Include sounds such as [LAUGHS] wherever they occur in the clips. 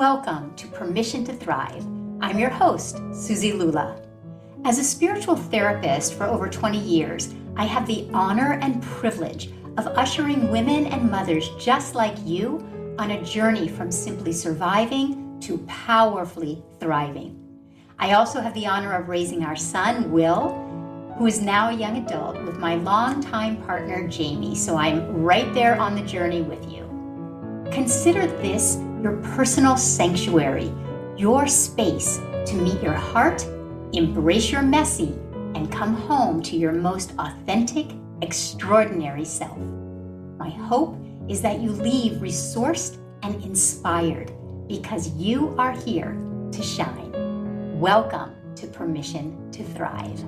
Welcome to Permission to Thrive. I'm your host, Suzi Lula. As a spiritual therapist for over 20 years, I have the honor and privilege of ushering women and mothers just like you on a journey from simply surviving to powerfully thriving. I also have the honor of raising our son, Will, who is now a young adult, with my longtime partner, Jamie. So I'm right there on the journey with you. Consider this your personal sanctuary, your space to meet your heart, embrace your messy, and come home to your most authentic, extraordinary self. My hope is that you leave resourced and inspired because you are here to shine. Welcome to Permission to Thrive.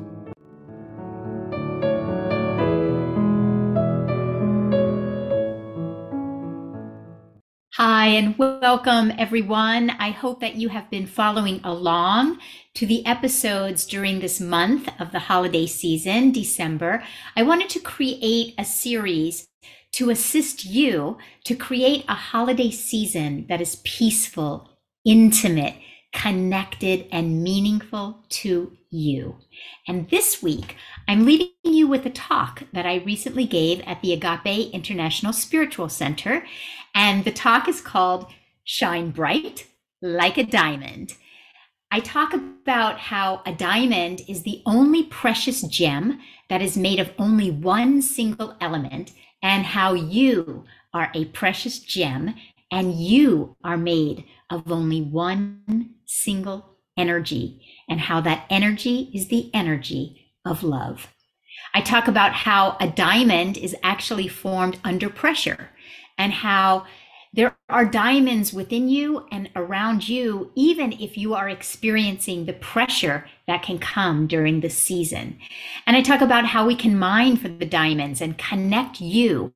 Hi, and welcome everyone. I hope that you have been following along to the episodes during this month of the holiday season, December. I wanted to create a series to assist you to create a holiday season that is peaceful, intimate, connected, and meaningful to you. And this week, I'm leaving you with a talk that I recently gave at the Agape International Spiritual Center. And the talk is called Shine Bright Like a Diamond. I talk about how a diamond is the only precious gem that is made of only one single element, and how you are a precious gem and you are made of only one single energy, and how that energy is the energy of love. I talk about how a diamond is actually formed under pressure and how there are diamonds within you and around you, even if you are experiencing the pressure that can come during the season. And I talk about how we can mine for the diamonds and connect you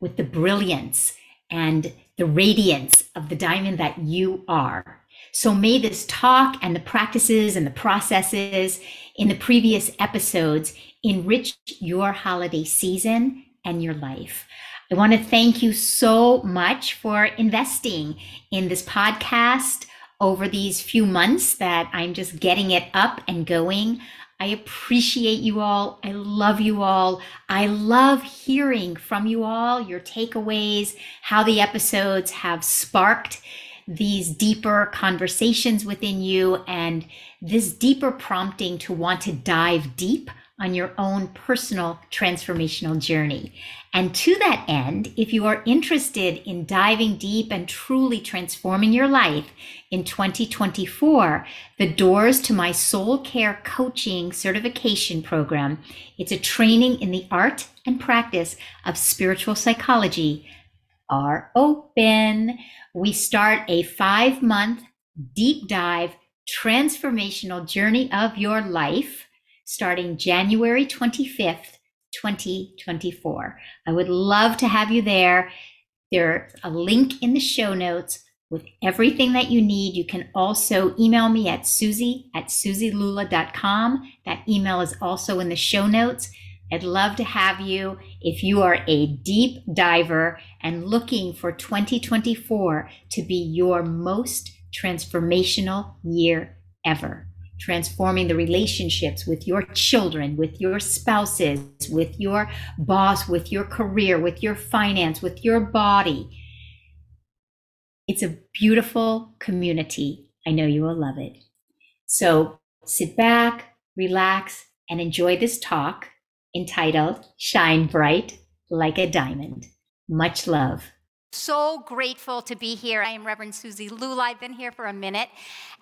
with the brilliance and the radiance of the diamond that you are. So may this talk and the practices and the processes in the previous episodes enrich your holiday season and your life. I want to thank you so much for investing in this podcast over these few months that I'm just getting it up and going. I appreciate you all. I love you all. I love hearing from you all, your takeaways, how the episodes have sparked these deeper conversations within you and this deeper prompting to want to dive deep on your own personal transformational journey. And to that end, if you are interested in diving deep and truly transforming your life in 2024, the doors to my soul care coaching certification program, it's a training in the art and practice of spiritual psychology, are open. We start a five month deep dive transformational journey of your life starting January 25th, 2024. I would love to have you there. There's a link in the show notes with everything that you need. You can also email me at suzi at suzilula.com. That email is also in the show notes. I'd love to have you if you are a deep diver and looking for 2024 to be your most transformational year ever transforming the relationships with your children, with your spouses, with your boss, with your career, with your finance, with your body. It's a beautiful community. I know you will love it. So sit back, relax, and enjoy this talk entitled Shine Bright Like a Diamond. Much love. So grateful to be here. I am Reverend Suzi Lula. I've been here for a minute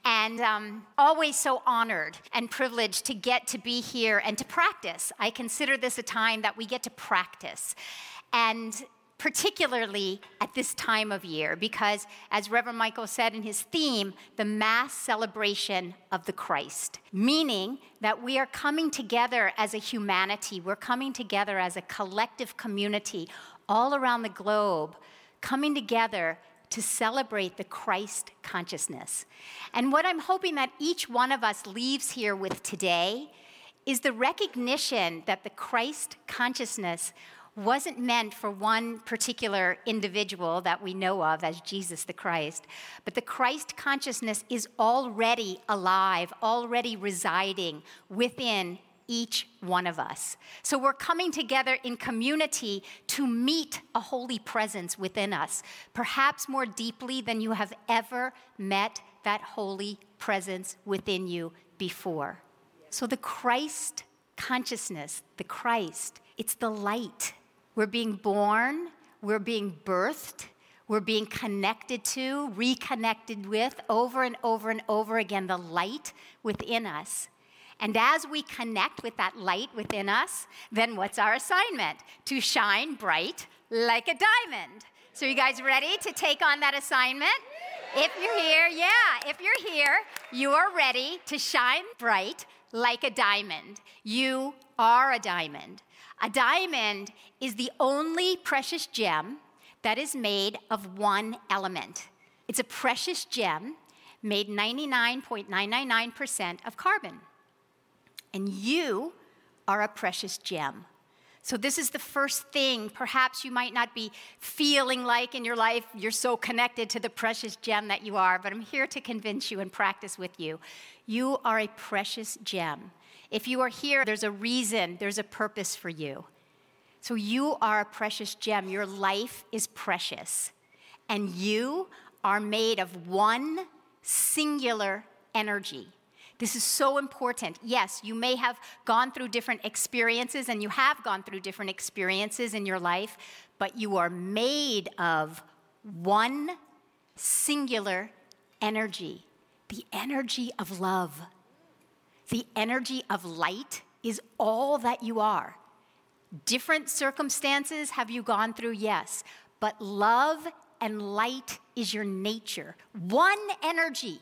and um, always so honored and privileged to get to be here and to practice. I consider this a time that we get to practice. And particularly at this time of year, because as Reverend Michael said in his theme, the mass celebration of the Christ, meaning that we are coming together as a humanity, we're coming together as a collective community all around the globe coming together to celebrate the Christ consciousness. And what I'm hoping that each one of us leaves here with today is the recognition that the Christ consciousness wasn't meant for one particular individual that we know of as Jesus the Christ, but the Christ consciousness is already alive, already residing within each one of us. So we're coming together in community to meet a holy presence within us, perhaps more deeply than you have ever met that holy presence within you before. So the Christ consciousness, the Christ, it's the light. We're being born, we're being birthed, we're being connected to, reconnected with over and over and over again, the light within us. And as we connect with that light within us, then what's our assignment? To shine bright like a diamond. So, you guys ready to take on that assignment? If you're here, yeah, if you're here, you are ready to shine bright like a diamond. You are a diamond. A diamond is the only precious gem that is made of one element. It's a precious gem made 99.999% of carbon and you are a precious gem. So, this is the first thing perhaps you might not be feeling like in your life you're so connected to the precious gem that you are, but I'm here to convince you and practice with you. You are a precious gem. If you are here, there's a reason, there's a purpose for you. So, you are a precious gem. Your life is precious. And you are made of one singular energy. This is so important. Yes, you may have gone through different experiences, and you have gone through different experiences in your life, but you are made of one singular energy the energy of love. The energy of light is all that you are. Different circumstances have you gone through? Yes. But love and light is your nature. One energy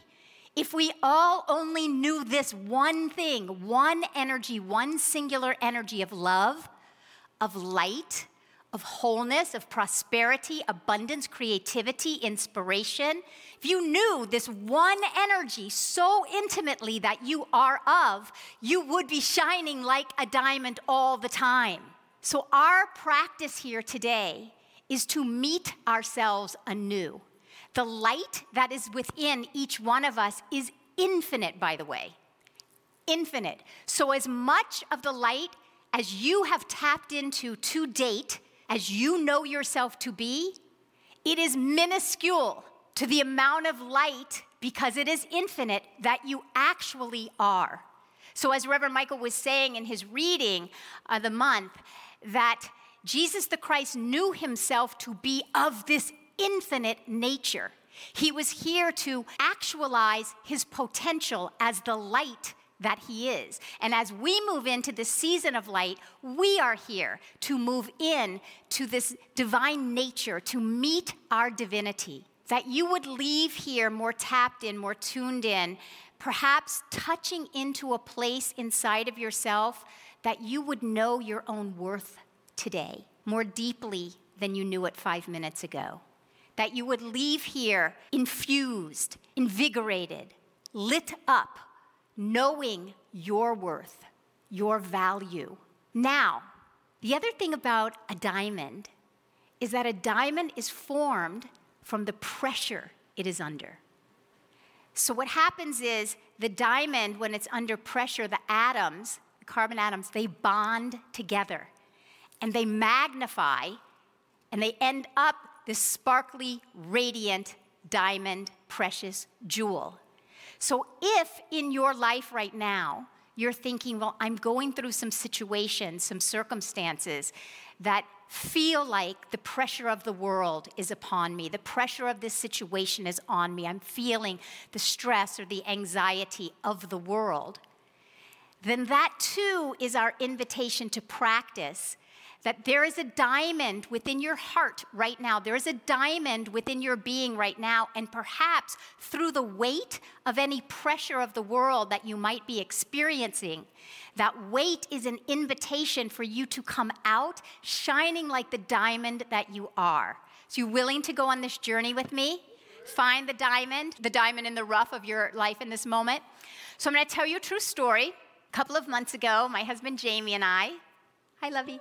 if we all only knew this one thing, one energy, one singular energy of love, of light, of wholeness, of prosperity, abundance, creativity, inspiration, if you knew this one energy so intimately that you are of, you would be shining like a diamond all the time. So, our practice here today is to meet ourselves anew. The light that is within each one of us is infinite, by the way. Infinite. So, as much of the light as you have tapped into to date, as you know yourself to be, it is minuscule to the amount of light because it is infinite that you actually are. So, as Reverend Michael was saying in his reading of the month, that Jesus the Christ knew himself to be of this infinite nature. He was here to actualize his potential as the light that he is. And as we move into the season of light, we are here to move in to this divine nature, to meet our divinity. That you would leave here more tapped in, more tuned in, perhaps touching into a place inside of yourself that you would know your own worth today more deeply than you knew it five minutes ago that you would leave here infused, invigorated, lit up, knowing your worth, your value. Now, the other thing about a diamond is that a diamond is formed from the pressure it is under. So, what happens is the diamond, when it's under pressure, the atoms, the carbon atoms, they bond together and they magnify and they end up this sparkly, radiant diamond, precious jewel. So, if in your life right now you're thinking, well, I'm going through some situations, some circumstances that feel like the pressure of the world is upon me, the pressure of this situation is on me, I'm feeling the stress or the anxiety of the world, then that too is our invitation to practice that there is a diamond within your heart right now. There is a diamond within your being right now. And perhaps through the weight of any pressure of the world that you might be experiencing, that weight is an invitation for you to come out shining like the diamond that you are. So, you willing to go on this journey with me? Find the diamond, the diamond in the rough of your life in this moment. So, I'm going to tell you a true story. A couple of months ago, my husband Jamie and I, hi, Lovey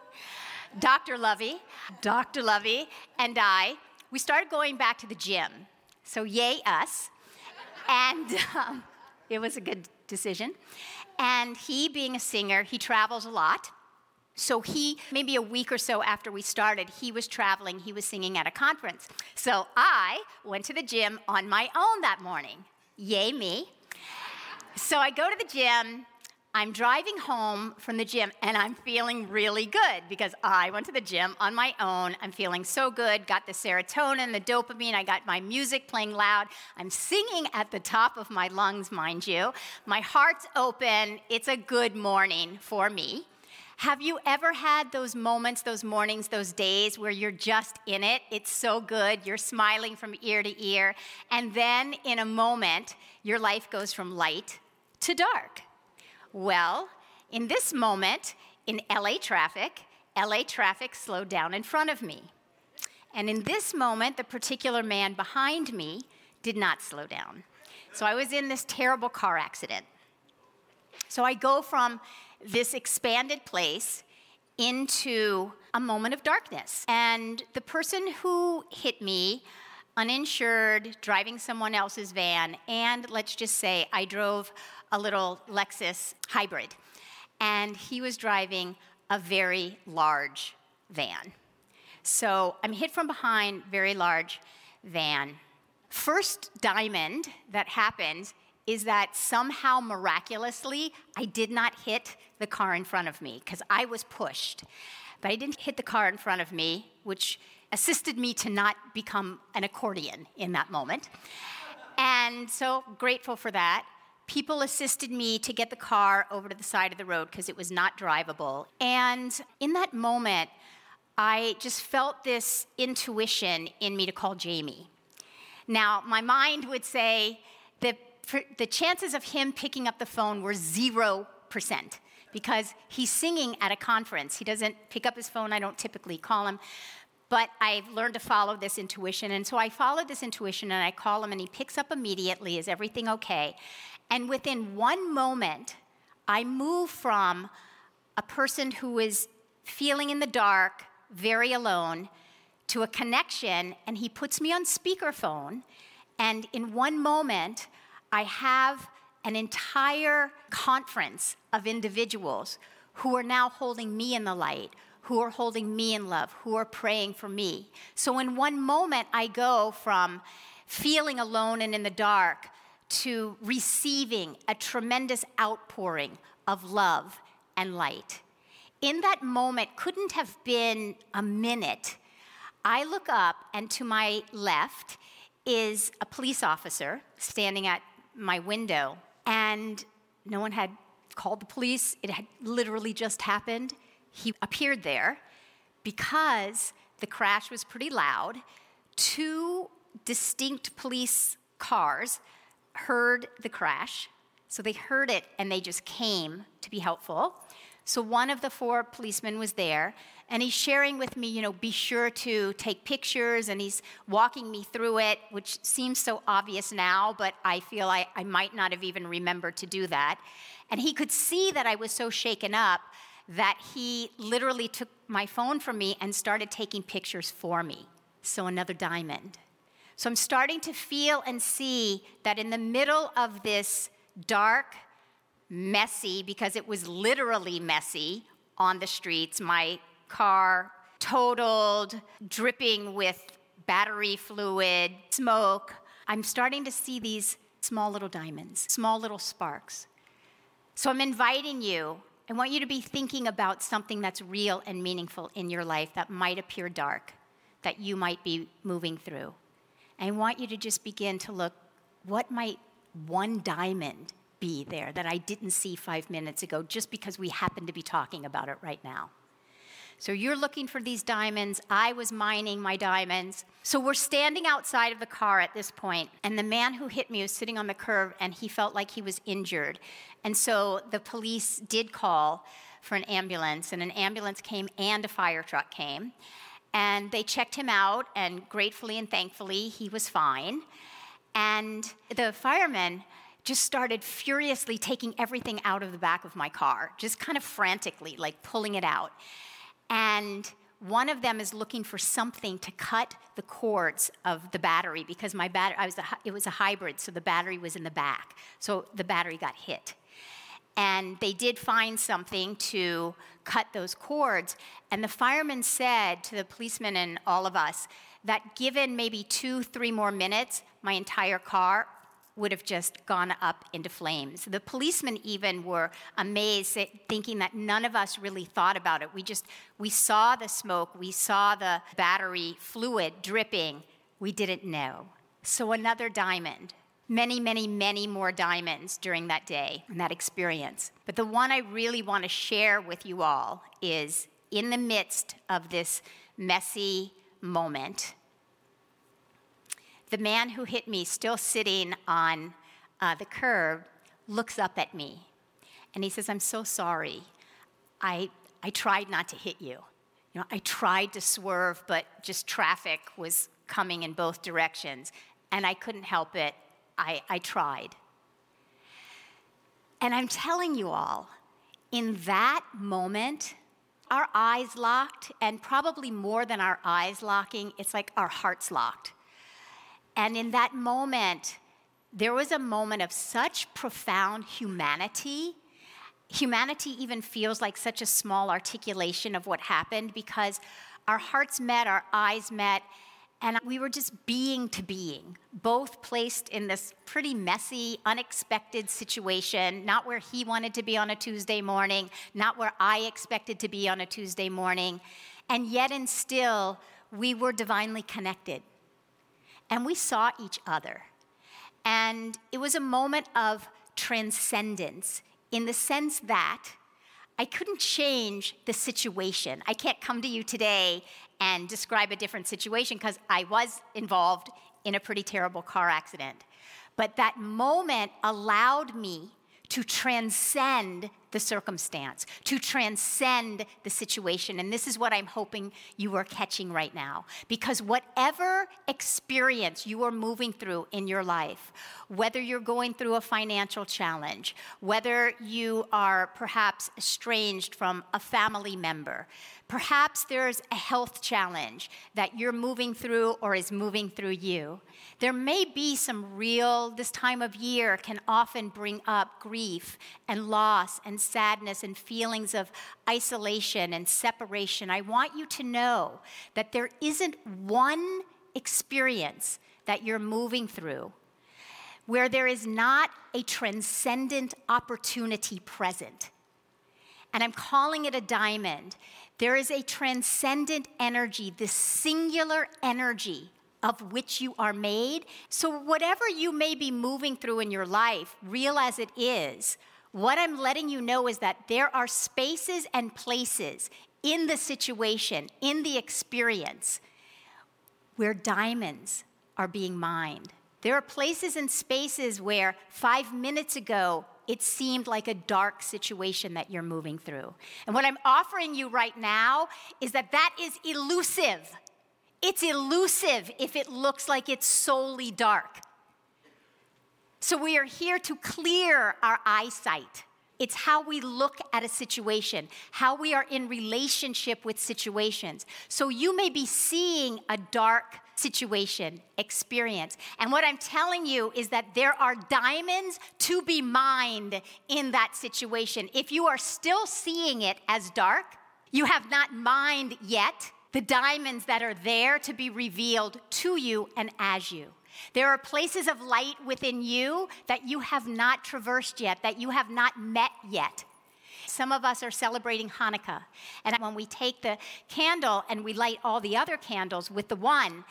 Dr. Lovey, Dr. Lovey, and I, we started going back to the gym. So, yay, us. And [LAUGHS] um, it was a good decision. And he, being a singer, he travels a lot. So he, maybe a week or so after we started, he was traveling, he was singing at a conference. So I went to the gym on my own that morning. Yay, me. So I go to the gym, I'm driving home from the gym and I'm feeling really good because I went to the gym on my own. I'm feeling so good, got the serotonin, the dopamine, I got my music playing loud. I'm singing at the top of my lungs, mind you. My heart's open. It's a good morning for me. Have you ever had those moments, those mornings, those days where you're just in it? It's so good. You're smiling from ear to ear. And then in a moment, your life goes from light to dark. Well, in this moment, in LA traffic, LA traffic slowed down in front of me. And in this moment, the particular man behind me did not slow down. So I was in this terrible car accident. So I go from this expanded place into a moment of darkness. And the person who hit me, uninsured, driving someone else's van, and let's just say I drove a little Lexus hybrid, and he was driving a very large van. So I'm hit from behind, very large van. First diamond that happened is that somehow miraculously I did not hit the car in front of me because I was pushed. But I didn't hit the car in front of me, which assisted me to not become an accordion in that moment. And so grateful for that people assisted me to get the car over to the side of the road because it was not drivable. And in that moment, I just felt this intuition in me to call Jamie. Now, my mind would say that the chances of him picking up the phone were 0% because he's singing at a conference. He doesn't pick up his phone, I don't typically call him. But I've learned to follow this intuition. And so I followed this intuition and I call him and he picks up immediately. Is everything okay? And within one moment, I move from a person who is feeling in the dark, very alone, to a connection, and he puts me on speakerphone. And in one moment, I have an entire conference of individuals who are now holding me in the light, who are holding me in love, who are praying for me. So in one moment, I go from feeling alone and in the dark to receiving a tremendous outpouring of love and light. In that moment, couldn't have been a minute. I look up, and to my left is a police officer standing at my window, and no one had called the police. It had literally just happened. He appeared there because the crash was pretty loud. Two distinct police cars heard the crash. So they heard it and they just came to be helpful. So one of the four policemen was there and he's sharing with me, you know, be sure to take pictures and he's walking me through it, which seems so obvious now, but I feel I, I might not have even remembered to do that. And he could see that I was so shaken up that he literally took my phone from me and started taking pictures for me. So another diamond. So I'm starting to feel and see that in the middle of this dark, messy, because it was literally messy on the streets, my car totaled, dripping with battery fluid, smoke. I'm starting to see these small little diamonds, small little sparks. So I'm inviting you. I want you to be thinking about something that's real and meaningful in your life that might appear dark, that you might be moving through. I want you to just begin to look what might one diamond be there that I didn't see five minutes ago just because we happen to be talking about it right now. So you're looking for these diamonds. I was mining my diamonds. So we're standing outside of the car at this point, and the man who hit me was sitting on the curb and he felt like he was injured. And so the police did call for an ambulance, and an ambulance came and a fire truck came. And they checked him out, and gratefully and thankfully, he was fine. And the firemen just started furiously taking everything out of the back of my car, just kind of frantically, like pulling it out. And one of them is looking for something to cut the cords of the battery because my battery, was a, it was a hybrid, so the battery was in the back. So the battery got hit. And they did find something to cut those cords. And the fireman said to the policeman and all of us that given maybe two, three more minutes, my entire car would have just gone up into flames. The policemen even were amazed, thinking that none of us really thought about it. We just, we saw the smoke, we saw the battery fluid dripping. We didn't know. So another diamond many, many, many more diamonds during that day and that experience. But the one I really want to share with you all is in the midst of this messy moment, the man who hit me, still sitting on uh, the curb, looks up at me and he says, I'm so sorry. I, I tried not to hit you. You know, I tried to swerve, but just traffic was coming in both directions, and I couldn't help it. I, I tried. And I'm telling you all, in that moment, our eyes locked, and probably more than our eyes locking, it's like our hearts locked. And in that moment, there was a moment of such profound humanity. Humanity even feels like such a small articulation of what happened because our hearts met, our eyes met, and we were just being to being, both placed in this pretty messy, unexpected situation, not where he wanted to be on a Tuesday morning, not where I expected to be on a Tuesday morning. And yet, and still, we were divinely connected. And we saw each other. And it was a moment of transcendence in the sense that I couldn't change the situation. I can't come to you today and describe a different situation because I was involved in a pretty terrible car accident. But that moment allowed me to transcend the circumstance, to transcend the situation. And this is what I'm hoping you are catching right now. Because whatever experience you are moving through in your life, whether you're going through a financial challenge, whether you are perhaps estranged from a family member, Perhaps there's a health challenge that you're moving through or is moving through you. There may be some real, this time of year can often bring up grief and loss and sadness and feelings of isolation and separation. I want you to know that there isn't one experience that you're moving through where there is not a transcendent opportunity present. And I'm calling it a diamond there is a transcendent energy, this singular energy of which you are made. So, whatever you may be moving through in your life, real as it is, what I'm letting you know is that there are spaces and places in the situation, in the experience, where diamonds are being mined. There are places and spaces where five minutes ago it seemed like a dark situation that you're moving through. And what I'm offering you right now is that that is elusive. It's elusive if it looks like it's solely dark. So we are here to clear our eyesight. It's how we look at a situation, how we are in relationship with situations. So you may be seeing a dark situation, experience. And what I'm telling you is that there are diamonds to be mined in that situation. If you are still seeing it as dark, you have not mined yet the diamonds that are there to be revealed to you and as you. There are places of light within you that you have not traversed yet, that you have not met yet. Some of us are celebrating Hanukkah. And when we take the candle and we light all the other candles with the one,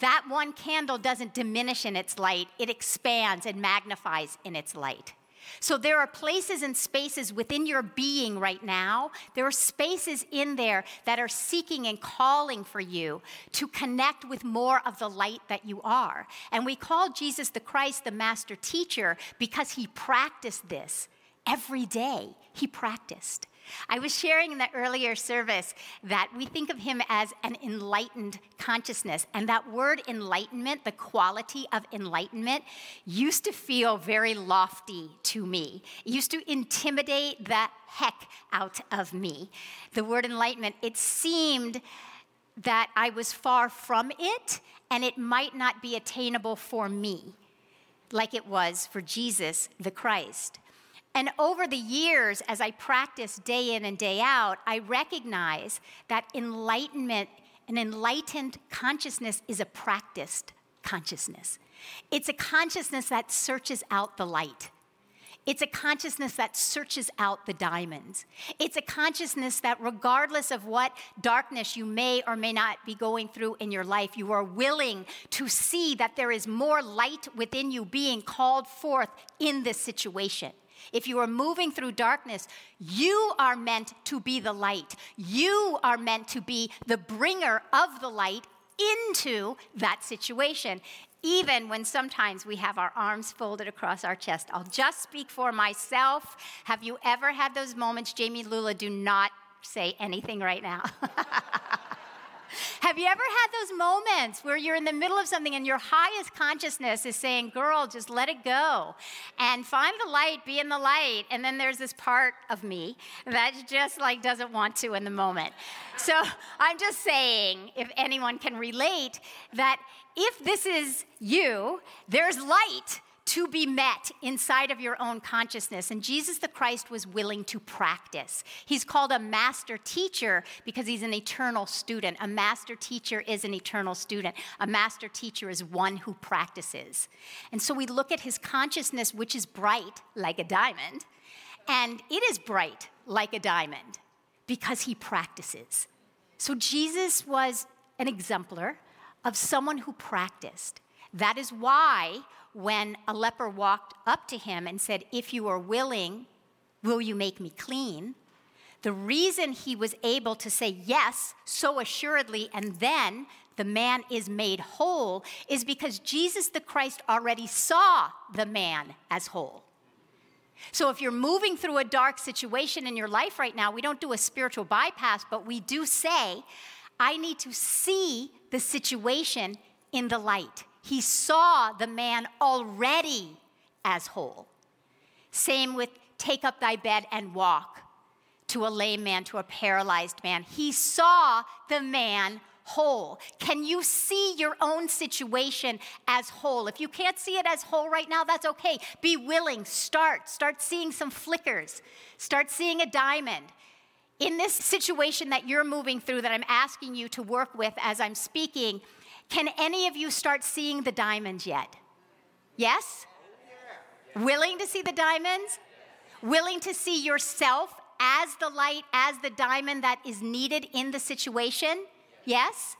that one candle doesn't diminish in its light, it expands and magnifies in its light. So there are places and spaces within your being right now. There are spaces in there that are seeking and calling for you to connect with more of the light that you are. And we call Jesus the Christ the master teacher because he practiced this every day he practiced. I was sharing in the earlier service that we think of him as an enlightened consciousness. And that word enlightenment, the quality of enlightenment, used to feel very lofty to me. It used to intimidate the heck out of me. The word enlightenment, it seemed that I was far from it and it might not be attainable for me like it was for Jesus the Christ. And over the years, as I practice day in and day out, I recognize that enlightenment, an enlightened consciousness, is a practiced consciousness. It's a consciousness that searches out the light. It's a consciousness that searches out the diamonds. It's a consciousness that, regardless of what darkness you may or may not be going through in your life, you are willing to see that there is more light within you being called forth in this situation. If you are moving through darkness, you are meant to be the light. You are meant to be the bringer of the light into that situation even when sometimes we have our arms folded across our chest. I'll just speak for myself. Have you ever had those moments? Jamie Lula, do not say anything right now. [LAUGHS] Have you ever had those moments where you're in the middle of something and your highest consciousness is saying, Girl, just let it go and find the light, be in the light. And then there's this part of me that just like doesn't want to in the moment. So [LAUGHS] I'm just saying, if anyone can relate, that if this is you, there's light to be met inside of your own consciousness. And Jesus the Christ was willing to practice. He's called a master teacher because he's an eternal student. A master teacher is an eternal student. A master teacher is one who practices. And so we look at his consciousness, which is bright like a diamond, and it is bright like a diamond because he practices. So Jesus was an exemplar of someone who practiced. That is why when a leper walked up to him and said, If you are willing, will you make me clean? The reason he was able to say yes so assuredly and then the man is made whole is because Jesus the Christ already saw the man as whole. So if you're moving through a dark situation in your life right now, we don't do a spiritual bypass, but we do say, I need to see the situation in the light. He saw the man already as whole. Same with take up thy bed and walk to a lame man, to a paralyzed man. He saw the man whole. Can you see your own situation as whole? If you can't see it as whole right now, that's okay. Be willing. Start. Start seeing some flickers. Start seeing a diamond. In this situation that you're moving through, that I'm asking you to work with as I'm speaking, can any of you start seeing the diamonds yet? Yes? Willing to see the diamonds? Willing to see yourself as the light, as the diamond that is needed in the situation? Yes?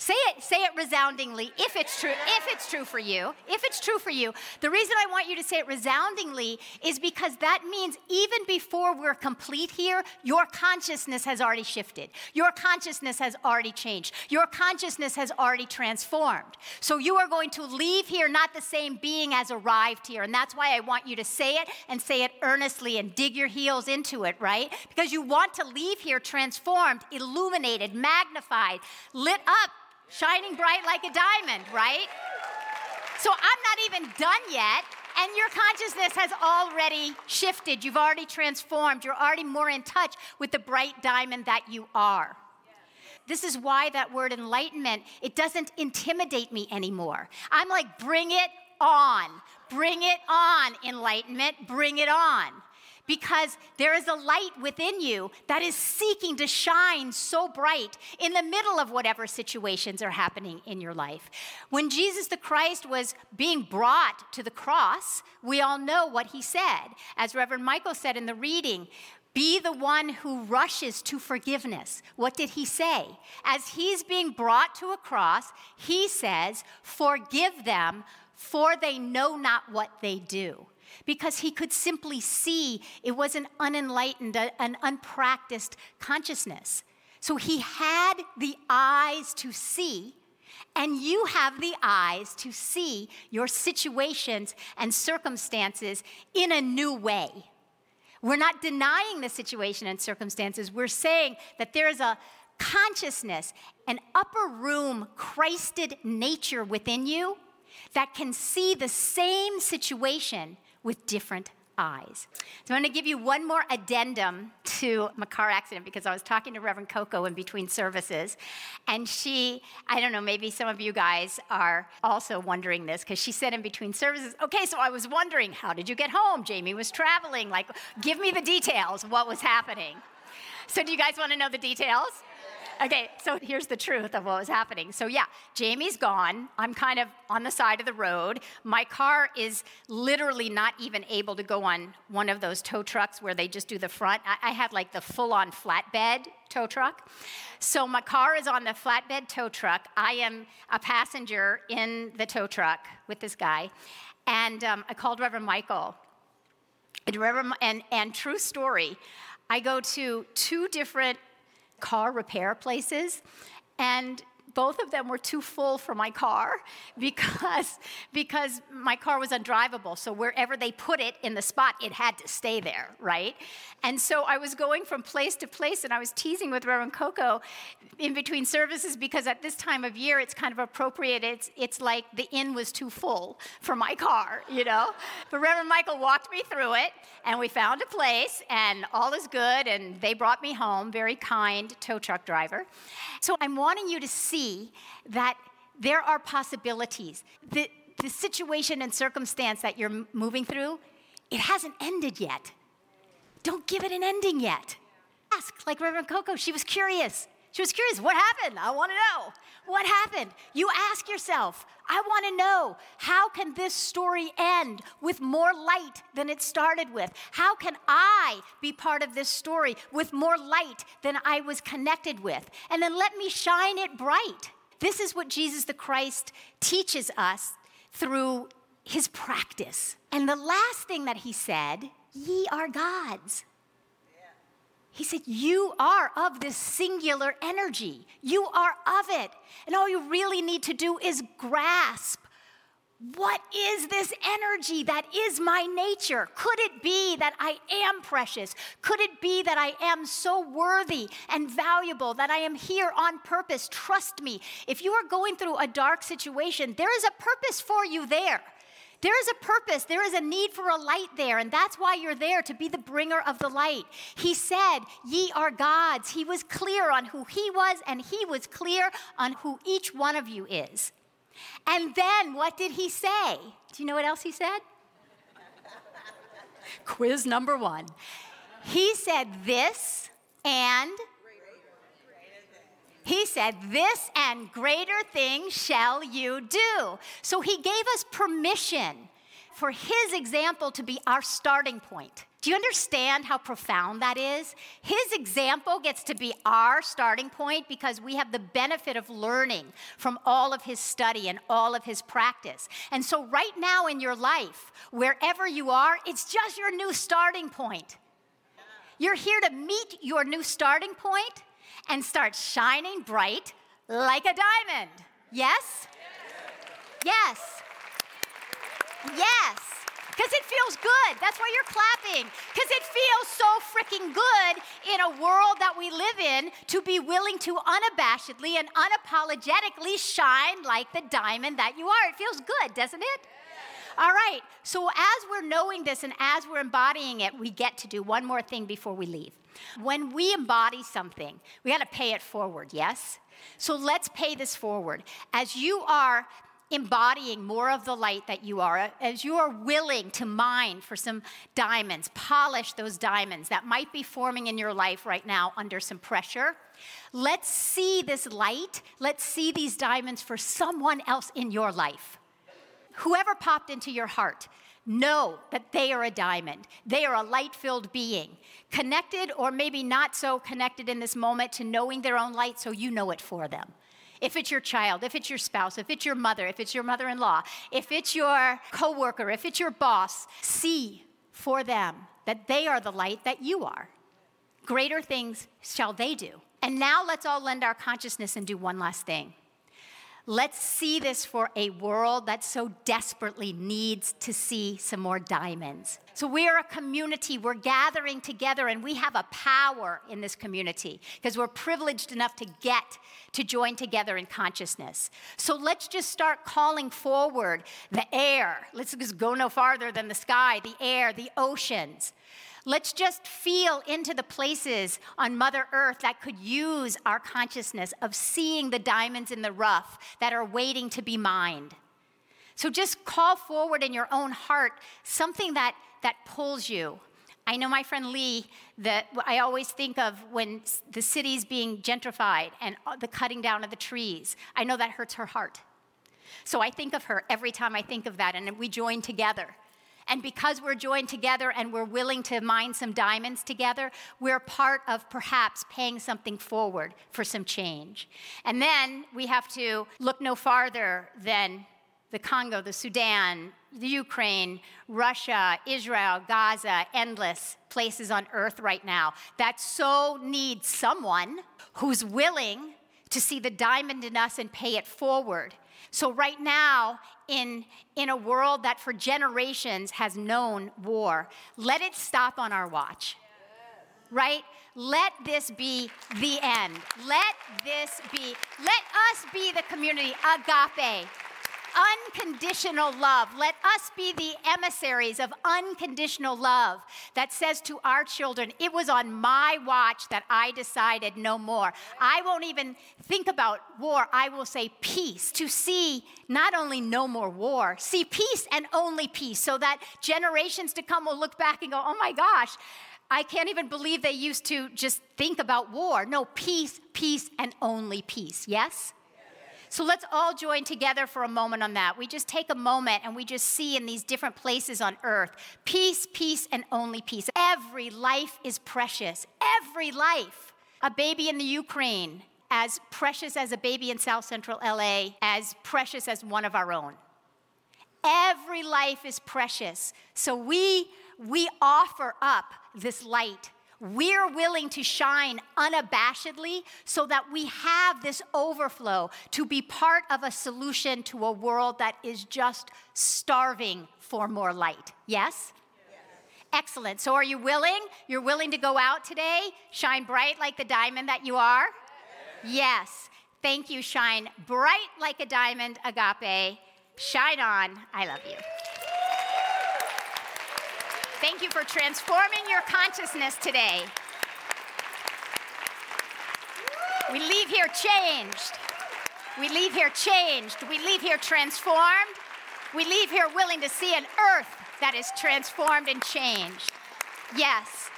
Say it, say it resoundingly if it's true, if it's true for you. If it's true for you. The reason I want you to say it resoundingly is because that means even before we're complete here, your consciousness has already shifted. Your consciousness has already changed. Your consciousness has already transformed. So you are going to leave here not the same being as arrived here. And that's why I want you to say it and say it earnestly and dig your heels into it, right? Because you want to leave here transformed, illuminated, magnified, lit up shining bright like a diamond, right? So I'm not even done yet, and your consciousness has already shifted. You've already transformed. You're already more in touch with the bright diamond that you are. This is why that word enlightenment, it doesn't intimidate me anymore. I'm like, bring it on. Bring it on, enlightenment. Bring it on because there is a light within you that is seeking to shine so bright in the middle of whatever situations are happening in your life. When Jesus the Christ was being brought to the cross, we all know what he said. As Reverend Michael said in the reading, be the one who rushes to forgiveness. What did he say? As he's being brought to a cross, he says, Forgive them, for they know not what they do because he could simply see it was an unenlightened, an unpracticed consciousness. So he had the eyes to see, and you have the eyes to see your situations and circumstances in a new way. We're not denying the situation and circumstances. We're saying that there is a consciousness, an upper room, Christed nature within you that can see the same situation with different eyes. So I'm going to give you one more addendum to my car accident because I was talking to Reverend Coco in between services. And she, I don't know, maybe some of you guys are also wondering this because she said in between services, okay, so I was wondering, how did you get home? Jamie was traveling. Like, give me the details, what was happening. So, do you guys want to know the details? Okay, so here's the truth of what was happening. So, yeah, Jamie's gone. I'm kind of on the side of the road. My car is literally not even able to go on one of those tow trucks where they just do the front. I, I have like the full on flatbed tow truck. So, my car is on the flatbed tow truck. I am a passenger in the tow truck with this guy. And um, I called Reverend Michael. And, Reverend, and, and true story, I go to two different car repair places, and both of them were too full for my car [LAUGHS] because, because my car was undrivable. So wherever they put it in the spot, it had to stay there, right? And so I was going from place to place, and I was teasing with Reverend Coco in between services because at this time of year, it's kind of appropriate. It's, it's like the inn was too full for my car, you know? But Reverend Michael walked me through it, and we found a place, and all is good, and they brought me home, very kind tow truck driver. So I'm wanting you to see that there are possibilities. The, the situation and circumstance that you're moving through, it hasn't ended yet. Don't give it an ending yet. Ask, like Reverend Coco, she was curious. She was curious, what happened? I want to know. What happened? You ask yourself, I want to know, how can this story end with more light than it started with? How can I be part of this story with more light than I was connected with? And then let me shine it bright. This is what Jesus the Christ teaches us through his practice. And the last thing that he said, ye are gods. He said, You are of this singular energy. You are of it. And all you really need to do is grasp what is this energy that is my nature? Could it be that I am precious? Could it be that I am so worthy and valuable, that I am here on purpose? Trust me, if you are going through a dark situation, there is a purpose for you there. There is a purpose, there is a need for a light there, and that's why you're there to be the bringer of the light. He said, Ye are gods. He was clear on who he was, and he was clear on who each one of you is. And then what did he say? Do you know what else he said? [LAUGHS] Quiz number one. He said, This and he said, This and greater things shall you do. So he gave us permission for his example to be our starting point. Do you understand how profound that is? His example gets to be our starting point because we have the benefit of learning from all of his study and all of his practice. And so, right now in your life, wherever you are, it's just your new starting point. You're here to meet your new starting point and start shining bright like a diamond. Yes? Yes. Yes. Because it feels good. That's why you're clapping. Because it feels so freaking good in a world that we live in to be willing to unabashedly and unapologetically shine like the diamond that you are. It feels good, doesn't it? All right. So, as we're knowing this and as we're embodying it, we get to do one more thing before we leave. When we embody something, we got to pay it forward, yes? So let's pay this forward. As you are embodying more of the light that you are, as you are willing to mine for some diamonds, polish those diamonds that might be forming in your life right now under some pressure, let's see this light, let's see these diamonds for someone else in your life. Whoever popped into your heart, know that they are a diamond. They are a light filled being, connected or maybe not so connected in this moment to knowing their own light, so you know it for them. If it's your child, if it's your spouse, if it's your mother, if it's your mother in law, if it's your coworker, if it's your boss, see for them that they are the light that you are. Greater things shall they do. And now let's all lend our consciousness and do one last thing. Let's see this for a world that so desperately needs to see some more diamonds. So, we are a community. We're gathering together, and we have a power in this community because we're privileged enough to get to join together in consciousness. So, let's just start calling forward the air. Let's just go no farther than the sky, the air, the oceans. Let's just feel into the places on Mother Earth that could use our consciousness of seeing the diamonds in the rough that are waiting to be mined. So just call forward in your own heart something that, that pulls you. I know my friend Lee, that I always think of when the city's being gentrified and uh, the cutting down of the trees. I know that hurts her heart. So I think of her every time I think of that, and we join together. And because we're joined together and we're willing to mine some diamonds together, we're part of perhaps paying something forward for some change. And then we have to look no farther than the Congo, the Sudan, the Ukraine, Russia, Israel, Gaza, endless places on earth right now that so need someone who's willing to see the diamond in us and pay it forward. So, right now, in, in a world that for generations has known war, let it stop on our watch. Right? Let this be the end. Let this be, let us be the community, agape, unconditional love. Let us be the emissaries of unconditional love that says to our children, It was on my watch that I decided no more. I won't even think about war. I will say peace to see not only no more war, see peace and only peace, so that generations to come will look back and go, Oh my gosh. I can't even believe they used to just think about war. No, peace, peace, and only peace. Yes? So let's all join together for a moment on that. We just take a moment and we just see in these different places on earth peace, peace, and only peace. Every life is precious. Every life. A baby in the Ukraine, as precious as a baby in South Central LA, as precious as one of our own. Every life is precious. So we, we offer up this light we're willing to shine unabashedly so that we have this overflow to be part of a solution to a world that is just starving for more light. Yes? Excellent. So, are you willing? You're willing to go out today, shine bright like the diamond that you are? Yes. Thank you. Shine bright like a diamond, agape. Shine on. I love you. Thank you for transforming your consciousness today. We leave here changed. We leave here changed. We leave here transformed. We leave here willing to see an earth that is transformed and changed. Yes.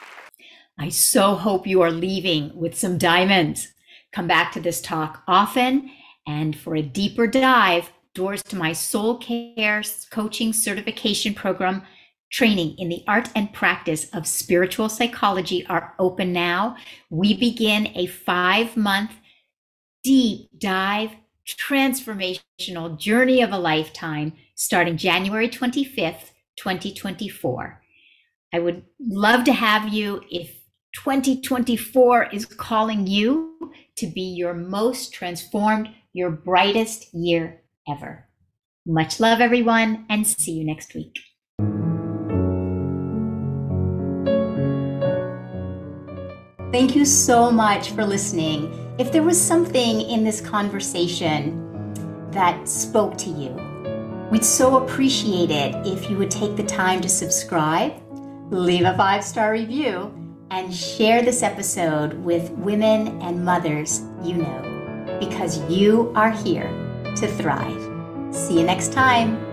I so hope you are leaving with some diamonds. Come back to this talk often. And for a deeper dive, doors to my soul care coaching certification program training in the art and practice of spiritual psychology are open now. We begin a five month deep dive transformational journey of a lifetime starting January 25th, 2024. I would love to have you if 2024 is calling you to be your most transformed, your brightest year ever. Much love, everyone, and see you next week. Thank you so much for listening. If there was something in this conversation that spoke to you, we'd so appreciate it if you would take the time to subscribe, leave a five star review, and share this episode with women and mothers you know, because you are here to thrive. See you next time.